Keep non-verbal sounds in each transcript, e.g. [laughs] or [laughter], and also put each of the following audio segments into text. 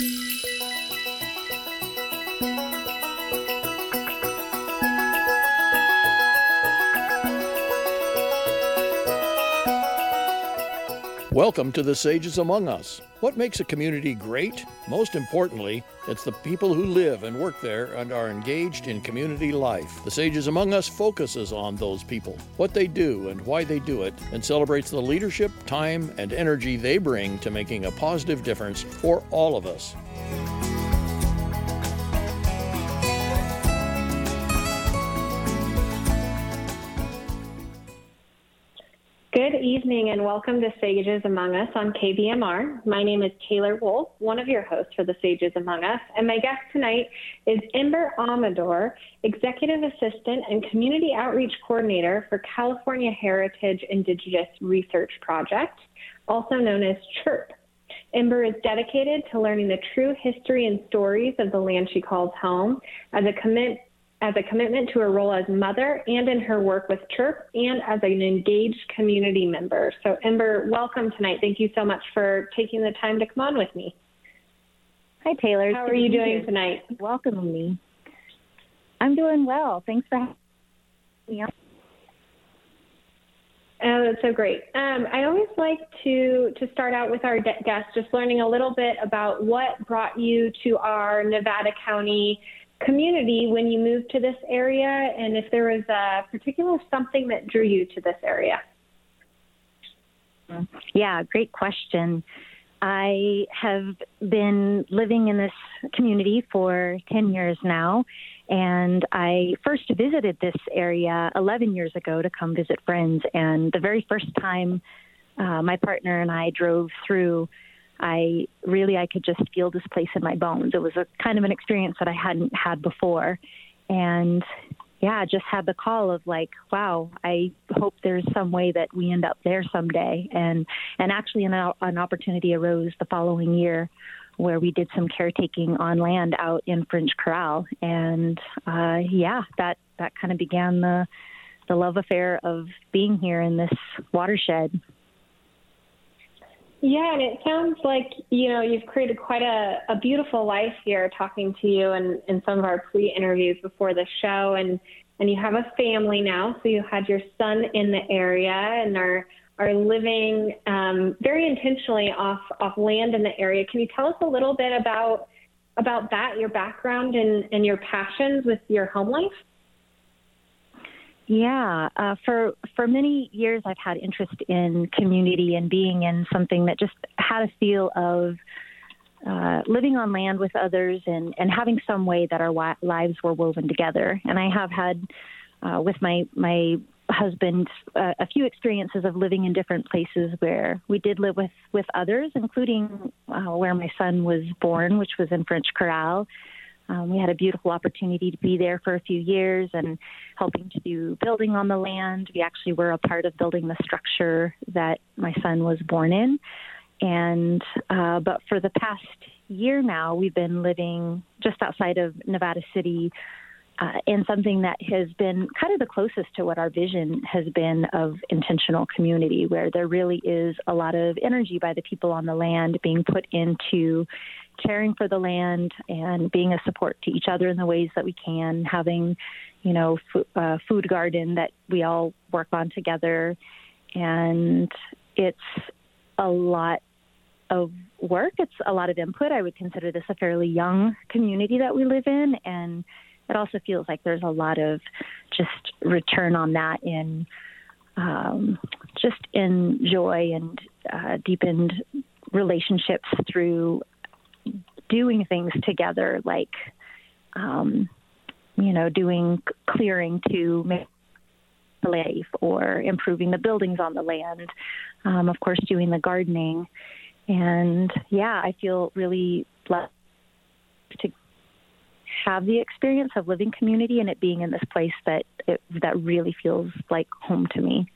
Thank you. Welcome to the Sages Among Us. What makes a community great? Most importantly, it's the people who live and work there and are engaged in community life. The Sages Among Us focuses on those people, what they do and why they do it, and celebrates the leadership, time, and energy they bring to making a positive difference for all of us. Evening and welcome to Sages Among Us on KVMR. My name is Taylor Wolfe, one of your hosts for the Sages Among Us, and my guest tonight is Ember Amador, Executive Assistant and Community Outreach Coordinator for California Heritage Indigenous Research Project, also known as CHIRP. Ember is dedicated to learning the true history and stories of the land she calls home as a commit as a commitment to her role as mother and in her work with Chirp and as an engaged community member. So, Ember, welcome tonight. Thank you so much for taking the time to come on with me. Hi, Taylor. How are you doing tonight? Welcome me. I'm doing well. Thanks for having me on. Oh, that's so great. Um, I always like to to start out with our guests, just learning a little bit about what brought you to our Nevada County community when you moved to this area and if there was a particular something that drew you to this area. Yeah, great question. I have been living in this community for 10 years now, and I first visited this area 11 years ago to come visit friends. And the very first time uh, my partner and I drove through, I really I could just feel this place in my bones. It was a kind of an experience that I hadn't had before, and yeah, just had the call of like, wow, I hope there's some way that we end up there someday. And and actually, an, an opportunity arose the following year where we did some caretaking on land out in French Corral, and uh, yeah, that that kind of began the the love affair of being here in this watershed. Yeah, and it sounds like you know you've created quite a, a beautiful life here. Talking to you and in some of our pre-interviews before the show, and and you have a family now. So you had your son in the area and are are living um, very intentionally off off land in the area. Can you tell us a little bit about about that, your background and and your passions with your home life? Yeah, uh, for for many years I've had interest in community and being in something that just had a feel of uh, living on land with others and and having some way that our lives were woven together. And I have had uh, with my my husband uh, a few experiences of living in different places where we did live with with others, including uh, where my son was born, which was in French Corral. Um, we had a beautiful opportunity to be there for a few years and helping to do building on the land. We actually were a part of building the structure that my son was born in. And uh, but for the past year now, we've been living just outside of Nevada City uh, in something that has been kind of the closest to what our vision has been of intentional community, where there really is a lot of energy by the people on the land being put into caring for the land and being a support to each other in the ways that we can, having, you know, f- uh, food garden that we all work on together. And it's a lot of work. It's a lot of input. I would consider this a fairly young community that we live in. And it also feels like there's a lot of just return on that in um, just in joy and uh, deepened relationships through doing things together, like, um, you know, doing clearing to make life or improving the buildings on the land. Um, of course, doing the gardening. And yeah, I feel really blessed to have the experience of living community and it being in this place that it, that really feels like home to me.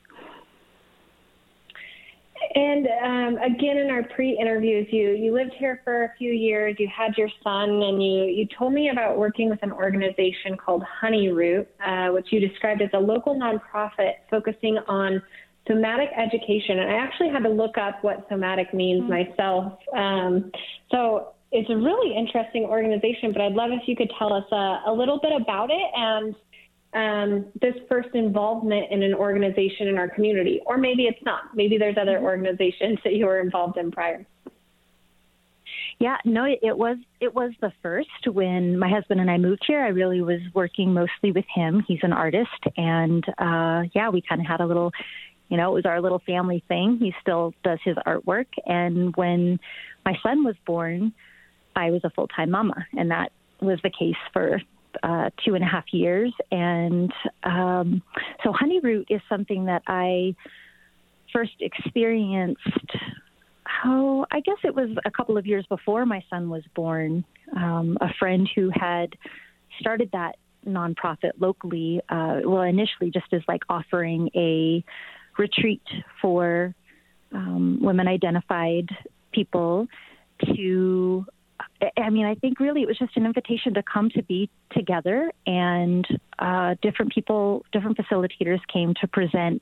And um, again, in our pre-interviews, you you lived here for a few years. You had your son, and you you told me about working with an organization called Honey Root, uh, which you described as a local nonprofit focusing on somatic education. And I actually had to look up what somatic means mm-hmm. myself. Um, so it's a really interesting organization, but I'd love if you could tell us uh, a little bit about it and um, this first involvement in an organization in our community. Or maybe it's not. Maybe there's other mm-hmm. organizations that you were involved in prior. Yeah, no, it was it was the first when my husband and I moved here. I really was working mostly with him. He's an artist, and uh, yeah, we kind of had a little, you know, it was our little family thing. He still does his artwork, and when my son was born, I was a full time mama, and that was the case for uh, two and a half years. And um, so, Honeyroot is something that I first experienced oh, I guess it was a couple of years before my son was born. Um, a friend who had started that nonprofit locally, uh, well, initially just as like offering a retreat for um, women identified people to I mean, I think really it was just an invitation to come to be together, and uh, different people, different facilitators came to present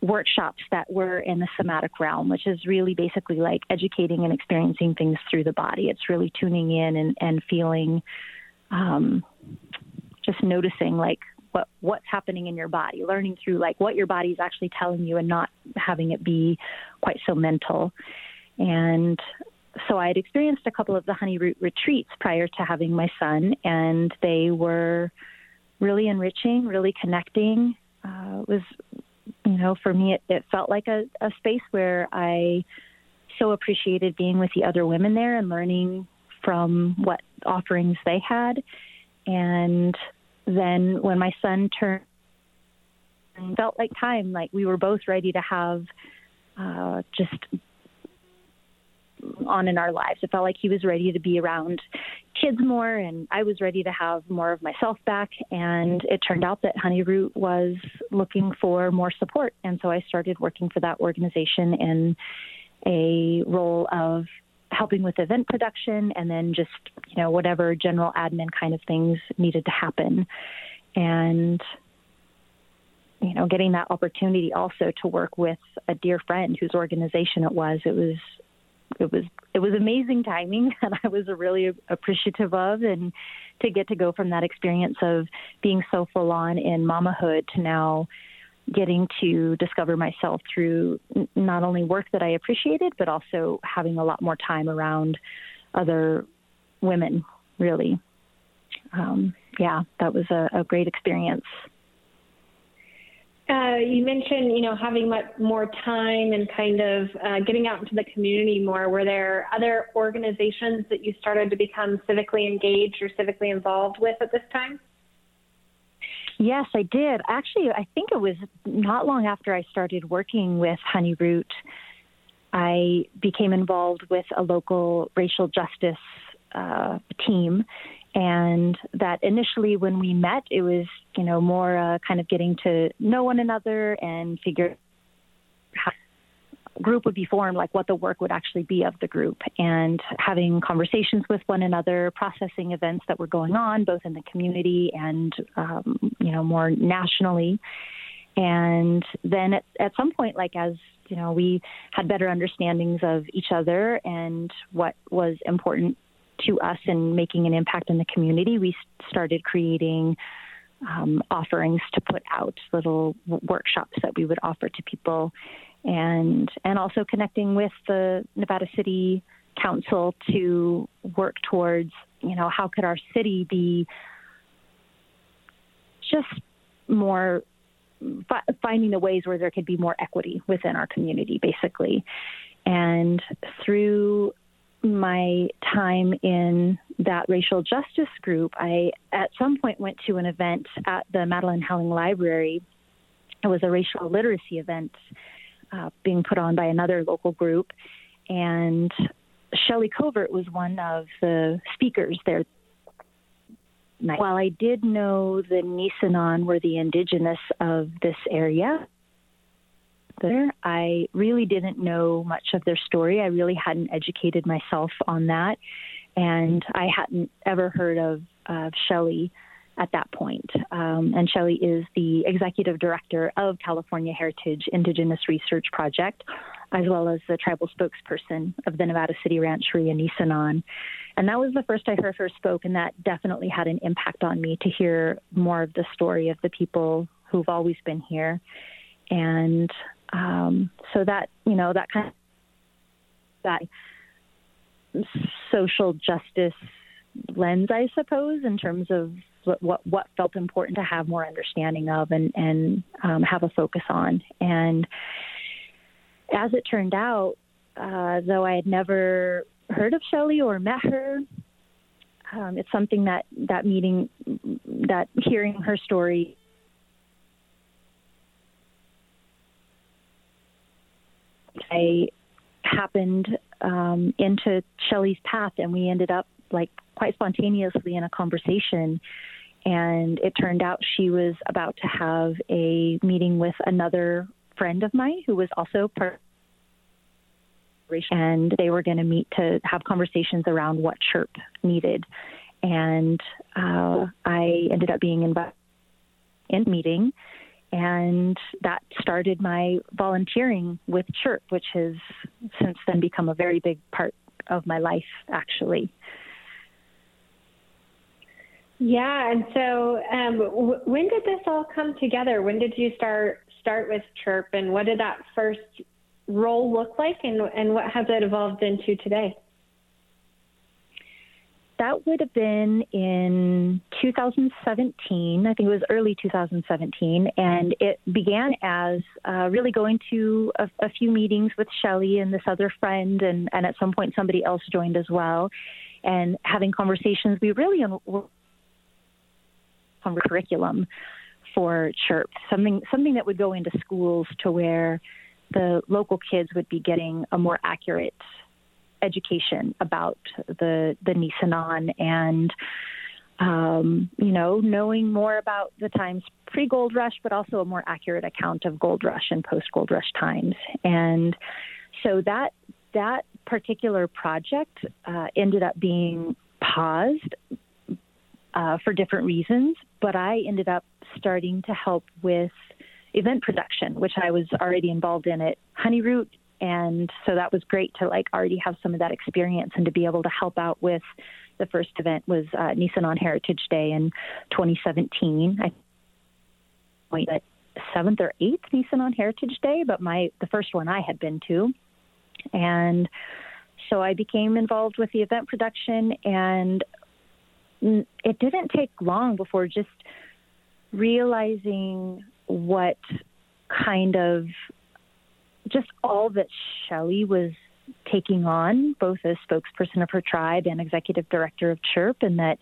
workshops that were in the somatic realm, which is really basically like educating and experiencing things through the body. It's really tuning in and, and feeling, um, just noticing like what what's happening in your body, learning through like what your body is actually telling you, and not having it be quite so mental. And so I had experienced a couple of the honey root retreats prior to having my son, and they were really enriching, really connecting. Uh, it was you know, for me, it, it felt like a, a space where I so appreciated being with the other women there and learning from what offerings they had. And then when my son turned, felt like time, like we were both ready to have uh, just on in our lives. It felt like he was ready to be around kids more, and I was ready to have more of myself back. And it turned out that Honeyroot was looking for more support, and so I started working for that organization in a role of helping with event production and then just you know whatever general admin kind of things needed to happen and you know getting that opportunity also to work with a dear friend whose organization it was it was it was it was amazing timing [laughs] that I was really appreciative of, and to get to go from that experience of being so full on in mamahood to now getting to discover myself through not only work that I appreciated, but also having a lot more time around other women. Really, um, yeah, that was a, a great experience. Uh, you mentioned, you know, having much more time and kind of uh, getting out into the community more. Were there other organizations that you started to become civically engaged or civically involved with at this time? Yes, I did. Actually, I think it was not long after I started working with Honeyroot, I became involved with a local racial justice uh, team and that initially when we met it was you know more uh, kind of getting to know one another and figure how group would be formed like what the work would actually be of the group. And having conversations with one another processing events that were going on both in the community and um, you know more nationally. And then at, at some point like as you know we had better understandings of each other and what was important to us in making an impact in the community, we started creating um, offerings to put out little workshops that we would offer to people, and and also connecting with the Nevada City Council to work towards you know how could our city be just more finding the ways where there could be more equity within our community, basically. And through my time in that racial justice group, I at some point went to an event at the Madelyn Helling Library. It was a racial literacy event uh, being put on by another local group, and Shelley Covert was one of the speakers there. While I did know the Nisenan were the indigenous of this area, there. I really didn't know much of their story. I really hadn't educated myself on that. And I hadn't ever heard of, of Shelley at that point. Um, and Shelley is the executive director of California Heritage Indigenous Research Project. as well as the tribal spokesperson of the Nevada City Rancheria Nisenan. And that was the first I heard her spoke, and that definitely had an impact on me to hear more of the story of the people who've always been here. And um, so that, you know, that kind of that social justice lens, I suppose, in terms of what, what, felt important to have more understanding of and, and um, have a focus on. And as it turned out, uh, though I had never heard of Shelley or met her, um, it's something that that meeting, that hearing her story. I happened um, into Shelley's path, and we ended up like quite spontaneously in a conversation. And it turned out she was about to have a meeting with another friend of mine who was also part and they were going to meet to have conversations around what chirp needed. And uh, i ended up being invited in meeting and that started my volunteering with chirp which has since then become a very big part of my life actually yeah, and so um, w- when did this all come together? When did you start start with Chirp, and what did that first role look like, and and what has it evolved into today? That would have been in 2017. I think it was early 2017, and it began as uh, really going to a, a few meetings with Shelley and this other friend, and and at some point somebody else joined as well, and having conversations. We really on curriculum for chirp something something that would go into schools to where the local kids would be getting a more accurate education about the the Nisenan and um, you know knowing more about the times pre gold rush but also a more accurate account of gold rush and post gold rush times and so that that particular project uh, ended up being paused uh, for different reasons, but I ended up starting to help with event production, which I was already involved in at Honeyroot. And so that was great to like already have some of that experience and to be able to help out with the first event was uh, on Heritage Day in 2017. I wait at seventh or eighth Nisenan on Heritage Day, but my the first one I had been to, and so I became involved with the event production and it didn't take long before just realizing what kind of just all that Shelley was taking on, both as spokesperson of her tribe and executive director of Chirp, and that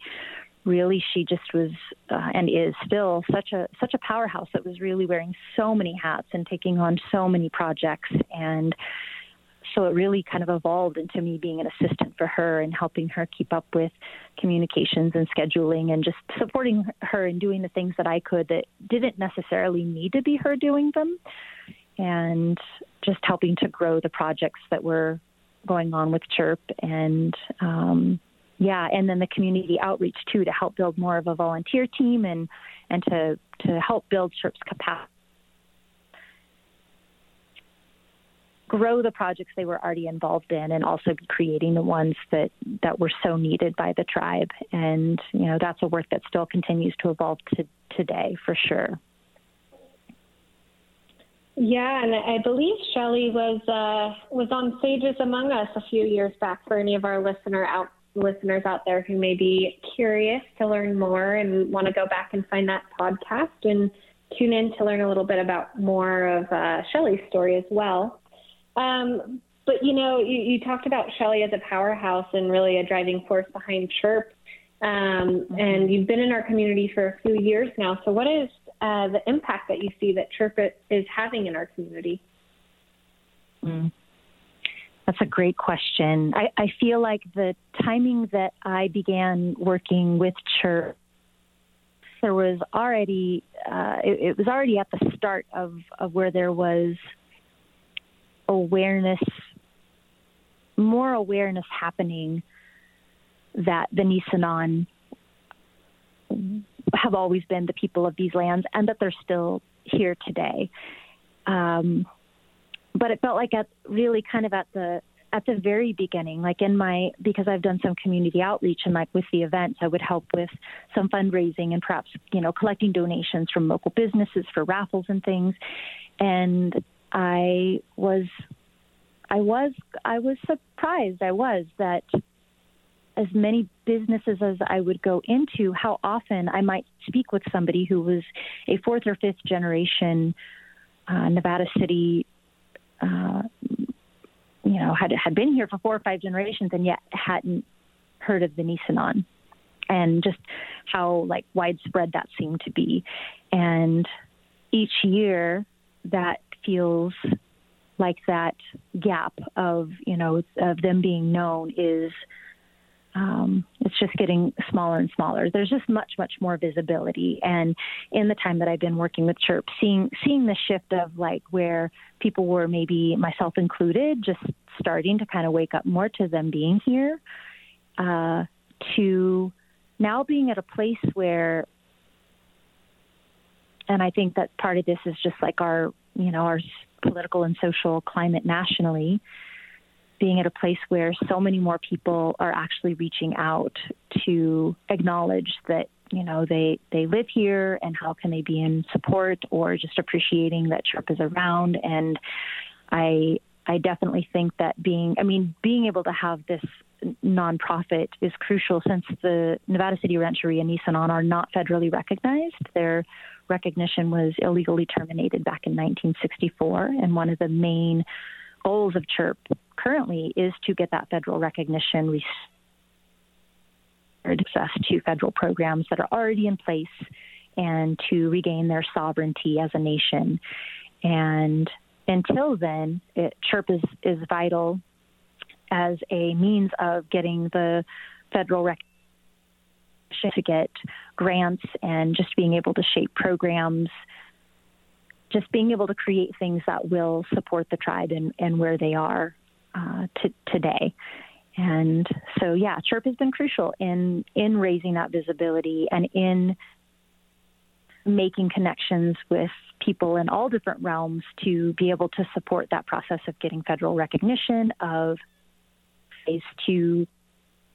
really she just was uh, and is still such a such a powerhouse that was really wearing so many hats and taking on so many projects. And so it really kind of evolved into me being an assistant for her and helping her keep up with communications and scheduling and just supporting her and doing the things that I could that didn't necessarily need to be her doing them and just helping to grow the projects that were going on with Chirp and um, yeah, and then the community outreach too to help build more of a volunteer team and and to to help build Chirp's capacity. Grow the projects they were already involved in and also creating the ones that that were so needed by the tribe. And you know that's a work that still continues to evolve to today for sure yeah, and I believe Shelley was uh, was on Sages Among Us a few years back for any of our listener out listeners out there who may be curious to learn more and want to go back and find that podcast and tune in to learn a little bit about more of uh, Shelley's story as well. Um, but you know, you, you, talked about Shelley as a powerhouse and really a driving force behind Chirp. Um, mm-hmm. And you've been in our community for a few years now. So, what is uh, the impact that you see that Chirp is having in our community? Mm. That's a great question. I, I feel like the timing that I began working with Chirp there was already uh, it, it, was already at the start of, of where there was awareness, more awareness happening that the Nisenan have always been the people of these lands and that they're still here today. Um, but it felt like at really kind of at the at the very beginning, like in my, because I've done some community outreach and like with the events, I would help with some fundraising and perhaps, you know, collecting donations from local businesses for raffles and things. And I was, I was, I was surprised. I was that as many businesses as I would go into, how often I might speak with somebody who was a fourth or fifth generation uh, Nevada City uh, you know, had had been here for four or five generations and yet hadn't heard of the Nisenan, and just how like widespread that seemed to be. And each year, that feels like that gap of you know of them being known is um, it's just getting smaller and smaller. There's just much, much more visibility. And in the time that I've been working with Chirp, seeing seeing the shift of like where people were maybe myself included, just starting to kind of wake up more to them being here, uh, to now being at a place where, and I think that part of this is just like our, you know, our political and social climate nationally being at a place where so many more people are actually reaching out to acknowledge that you know they they live here and how can they be in support or just appreciating that Chirp is around and I I definitely think that being I mean being able to have this nonprofit is crucial since the Nevada City Rancheria and Nisenan are not federally recognized. Their recognition was illegally terminated back in 1964 and one of the main goals of CHIRP currently is to get that federal recognition, access to federal programs that are already in place, and to regain their sovereignty as a nation. And until then, it, CHIRP is, is vital as a means of getting the federal recognition to get grants and just being able to shape programs just being able to create things that will support the tribe and, and where they are uh, to, today. And so, yeah, Chirp has been crucial in in raising that visibility and in making connections with people in all different realms to be able to support that process of getting federal recognition of ways to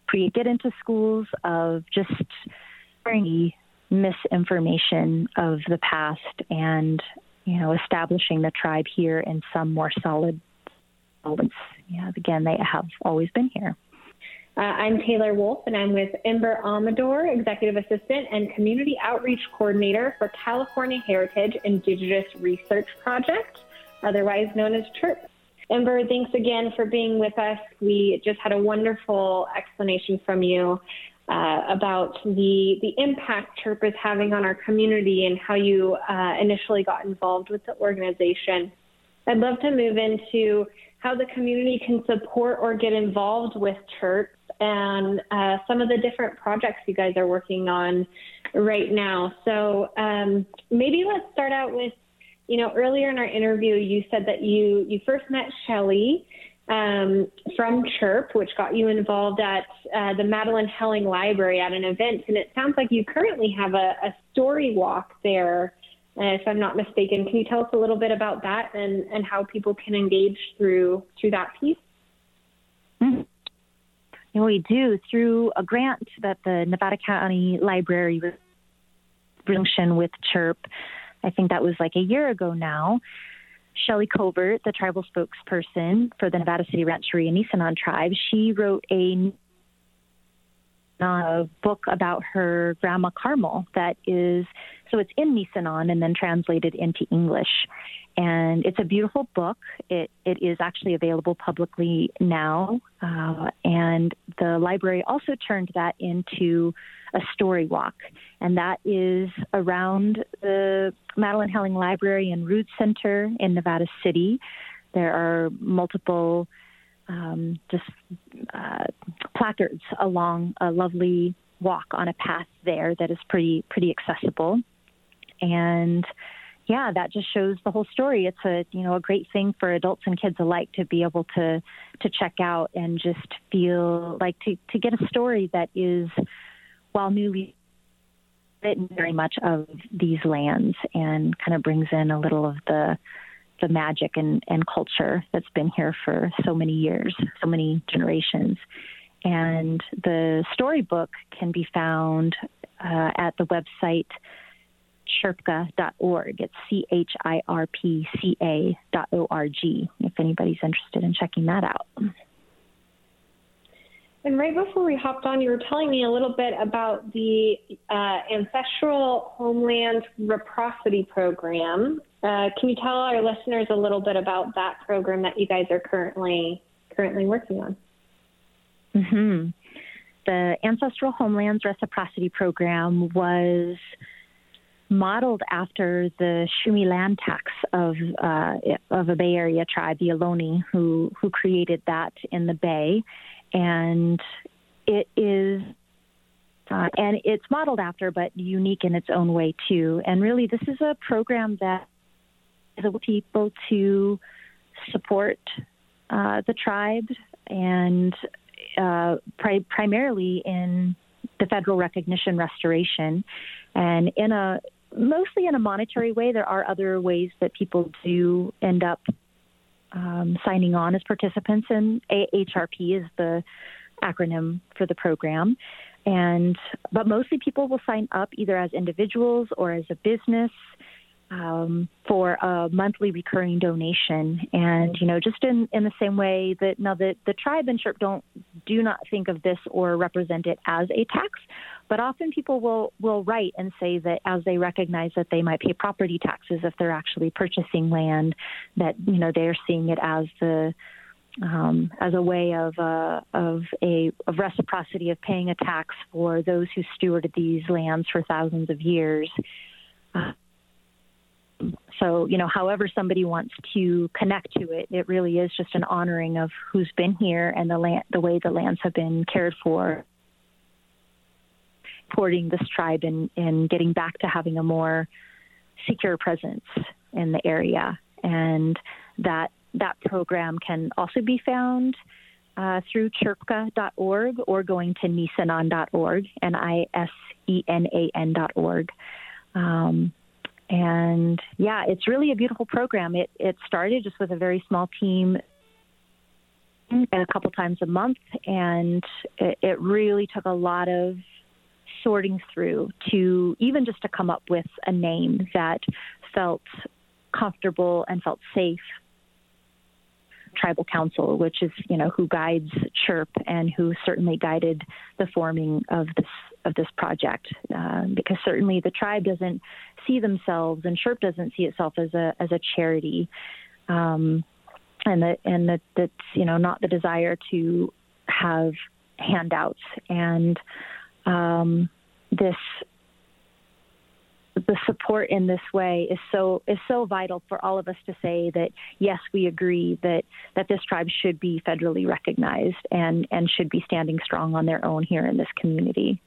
create get into schools of just the misinformation of the past and you know, establishing the tribe here in some more solid elements. Yeah, again, they have always been here. Uh, I'm Taylor Wolfe, and I'm with Ember Amador, Executive Assistant and Community Outreach Coordinator for California Heritage Indigenous Research Project, otherwise known as CHIRP. Ember, thanks again for being with us. We just had a wonderful explanation from you uh, about the the impact Chirp is having on our community and how you uh, initially got involved with the organization. I'd love to move into how the community can support or get involved with Chirp and uh, some of the different projects you guys are working on right now. So um, maybe let's start out with, you know, earlier in our interview, you said that you you first met Shelley um, from Chirp, which got you involved at uh, the Madelyn Helling Library at an event. And it sounds like you currently have a, a story walk there, if I'm not mistaken. Can you tell us a little bit about that and, and how people can engage through through that piece? Mm-hmm. we do through a grant that the Nevada County Library was function with Chirp. I think that was like a year ago now. Shelley Covert, the tribal spokesperson for the Nevada City Rancheria Nisenan tribe, she wrote a uh, book about her grandma Carmel that is so it's in Nisenan and then translated into English. And it's a beautiful book. It it is actually available publicly now, uh, and the library also turned that into a story walk, and that is around the Madelyn Helling Library and Rood Center in Nevada City. There are multiple um, just uh, placards along a lovely walk on a path there that is pretty pretty accessible, and yeah, that just shows the whole story. It's a you know a great thing for adults and kids alike to be able to to check out and just feel like to to get a story that is while newly written very much of these lands and kind of brings in a little of the the magic and, and culture that's been here for so many years, so many generations. And the storybook can be found uh, at the website chirpca.org. It's C H I R P C A dot O R G, if anybody's interested in checking that out. And right before we hopped on, you were telling me a little bit about the uh, Ancestral Homeland Reciprocity Program. Uh, can you tell our listeners a little bit about that program that you guys are currently currently working on? Mm-hmm. The Ancestral Homelands Reciprocity Program was modeled after the Shuumi land tax of uh, of a Bay Area tribe, the Ohlone, who who created that in the Bay, and it is. Uh, and it's modeled after, but unique in its own way too. And really, this is a program that able people to support uh, the tribe and uh, pri- primarily in the federal recognition restoration and in a mostly in a monetary way. There are other ways that people do end up um, signing on as participants, and AHRP is the acronym for the program. And but mostly people will sign up either as individuals or as a business um, for a monthly recurring donation. And you know, just in, in the same way that now the, the tribe and CHIRP don't do not think of this or represent it as a tax, but often people will will write and say that as they recognize that they might pay property taxes if they're actually purchasing land, that you know they're seeing it as the um, as a way of uh, of a of reciprocity of paying a tax for those who stewarded these lands for thousands of years. Uh, so, you know, however somebody wants to connect to it, it really is just an honoring of who's been here and the land, the way the lands have been cared for, supporting this tribe and in getting back to having a more secure presence in the area. And that that program can also be found uh, through chirpca.org or going to nisenan.org, N-I-S-E-N-A-N.org. Um, and yeah, it's really a beautiful program. It it started just with a very small team and a couple times a month, and it, it really took a lot of sorting through to even just to come up with a name that felt comfortable and felt safe tribal council, which is you know who guides Chirp and who certainly guided the forming of this of this project. Uh, because certainly the tribe doesn't see themselves, and Chirp doesn't see itself as a as a charity, um, and that and that that's you know not the desire to have handouts and um, this the support in this way is so is so vital for all of us to say that yes, we agree that that this tribe should be federally recognized and and should be standing strong on their own here in this community.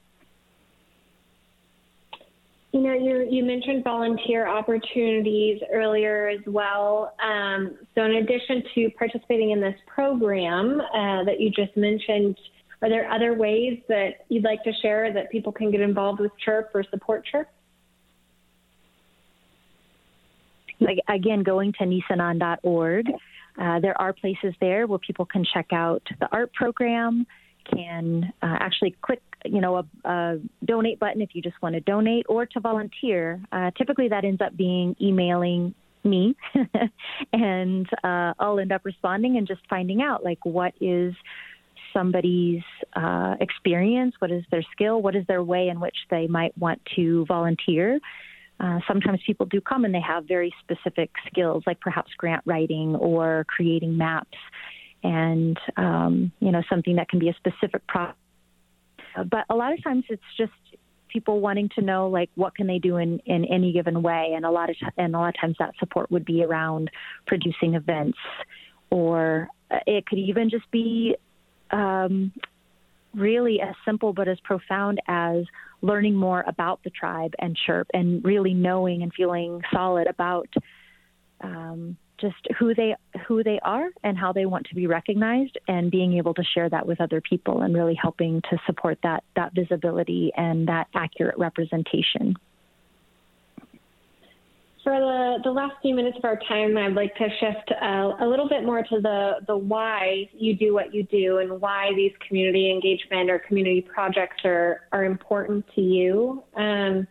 You know, you you mentioned volunteer opportunities earlier as well. Um, so, in addition to participating in this program uh, that you just mentioned, are there other ways that you'd like to share that people can get involved with Chirp or support Chirp? like, again, going to nisenan.org, uh, there are places there where people can check out the art program, can uh, actually click, you know, a, a, donate button if you just want to donate or to volunteer. Uh, typically, that ends up being emailing me, [laughs] and uh, I'll end up responding and just finding out like what is somebody's uh, experience, what is their skill, what is their way in which they might want to volunteer. Uh, sometimes people do come and they have very specific skills, like perhaps grant writing or creating maps, and um, you know something that can be a specific problem. But a lot of times it's just people wanting to know like what can they do in, in any given way, and a lot of t- and a lot of times that support would be around producing events, or uh, it could even just be um, really as simple but as profound as learning more about the tribe and chirp and really knowing and feeling solid about um, just who they who they are and how they want to be recognized and being able to share that with other people and really helping to support that that visibility and that accurate representation. For the, the last few minutes of our time, I'd like to shift uh, a little bit more to the, the why you do what you do and why these community engagement or community projects are, are important to you. Um,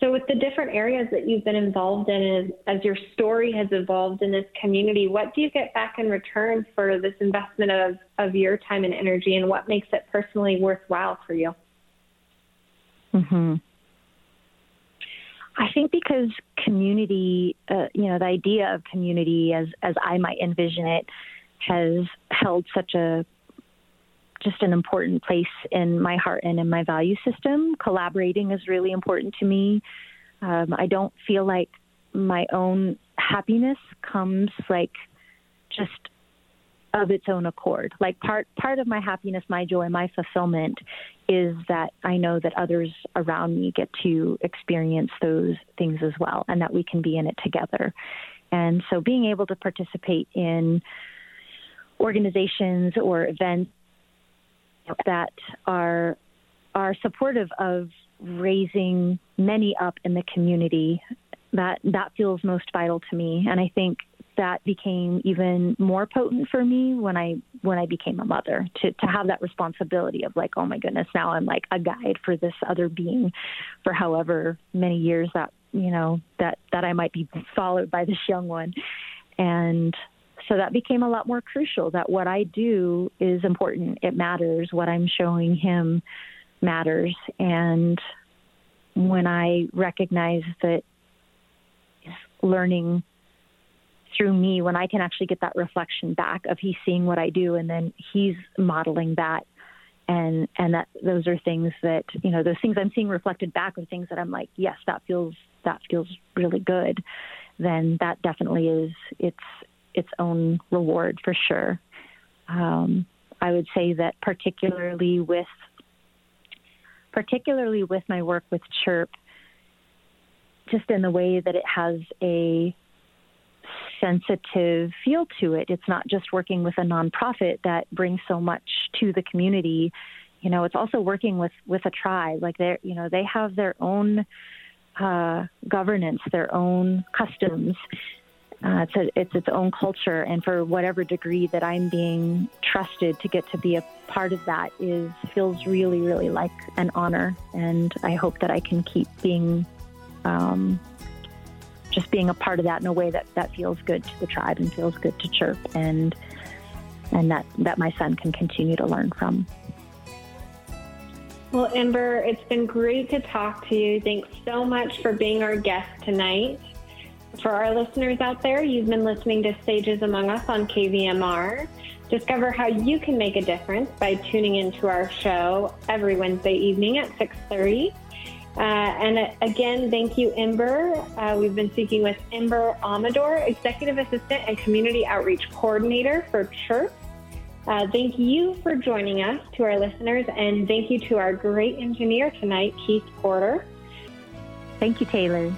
so, with the different areas that you've been involved in, as, as, your story has evolved in this community, what do you get back in return for this investment of, of your time and energy, and what makes it personally worthwhile for you? Hmm. I think because community, uh, you know, the idea of community, as as I might envision it, has held such a just an important place in my heart and in my value system. Collaborating is really important to me. Um, I don't feel like my own happiness comes like just of its own accord. Like part part of my happiness, my joy, my fulfillment is that I know that others around me get to experience those things as well and that we can be in it together. And so being able to participate in organizations or events that are are supportive of raising many up in the community. That that feels most vital to me. And i think that became even more potent for me when i when i became a mother to to have that responsibility of like oh my goodness now i'm like a guide for this other being for however many years that you know that that i might be followed by this young one. And so that became a lot more crucial that what I do is important. It matters. What I'm showing him matters. And when I recognize that learning through me, when I can actually get that reflection back of he's seeing what I do and then he's modeling that and and that those are things that you know those things I'm seeing reflected back are things that I'm like yes that feels that feels really good then that definitely is it's its own reward for sure. Um, I would say that particularly with particularly with my work with Chirp, just in the way that it has a sensitive feel to it. It's not just working with a nonprofit that brings so much to the community. You know, it's also working with with a tribe. Like they, you know, they have their own uh, governance, their own customs, uh, it's, a, it's its own culture, and for whatever degree that I'm being trusted to get to be a part of that is feels really, really like an honor. And I hope that I can keep being, um, just being a part of that in a way that that feels good to the tribe and feels good to Chirp, and and that that my son can continue to learn from. Well, Ember, it's been great to talk to you. Thanks so much for being our guest tonight. For our listeners out there, you've been listening to Sages Among Us on KVMR. Discover how you can make a difference by tuning into our show every Wednesday evening at 6:30. Uh, and uh, again, thank you, Ember. Uh, we've been speaking with Ember Amador, Executive Assistant and Community Outreach Coordinator for Chirp. Uh, thank you for joining us to our listeners, and thank you to our great engineer tonight, Keith Porter. Thank you, Taylor.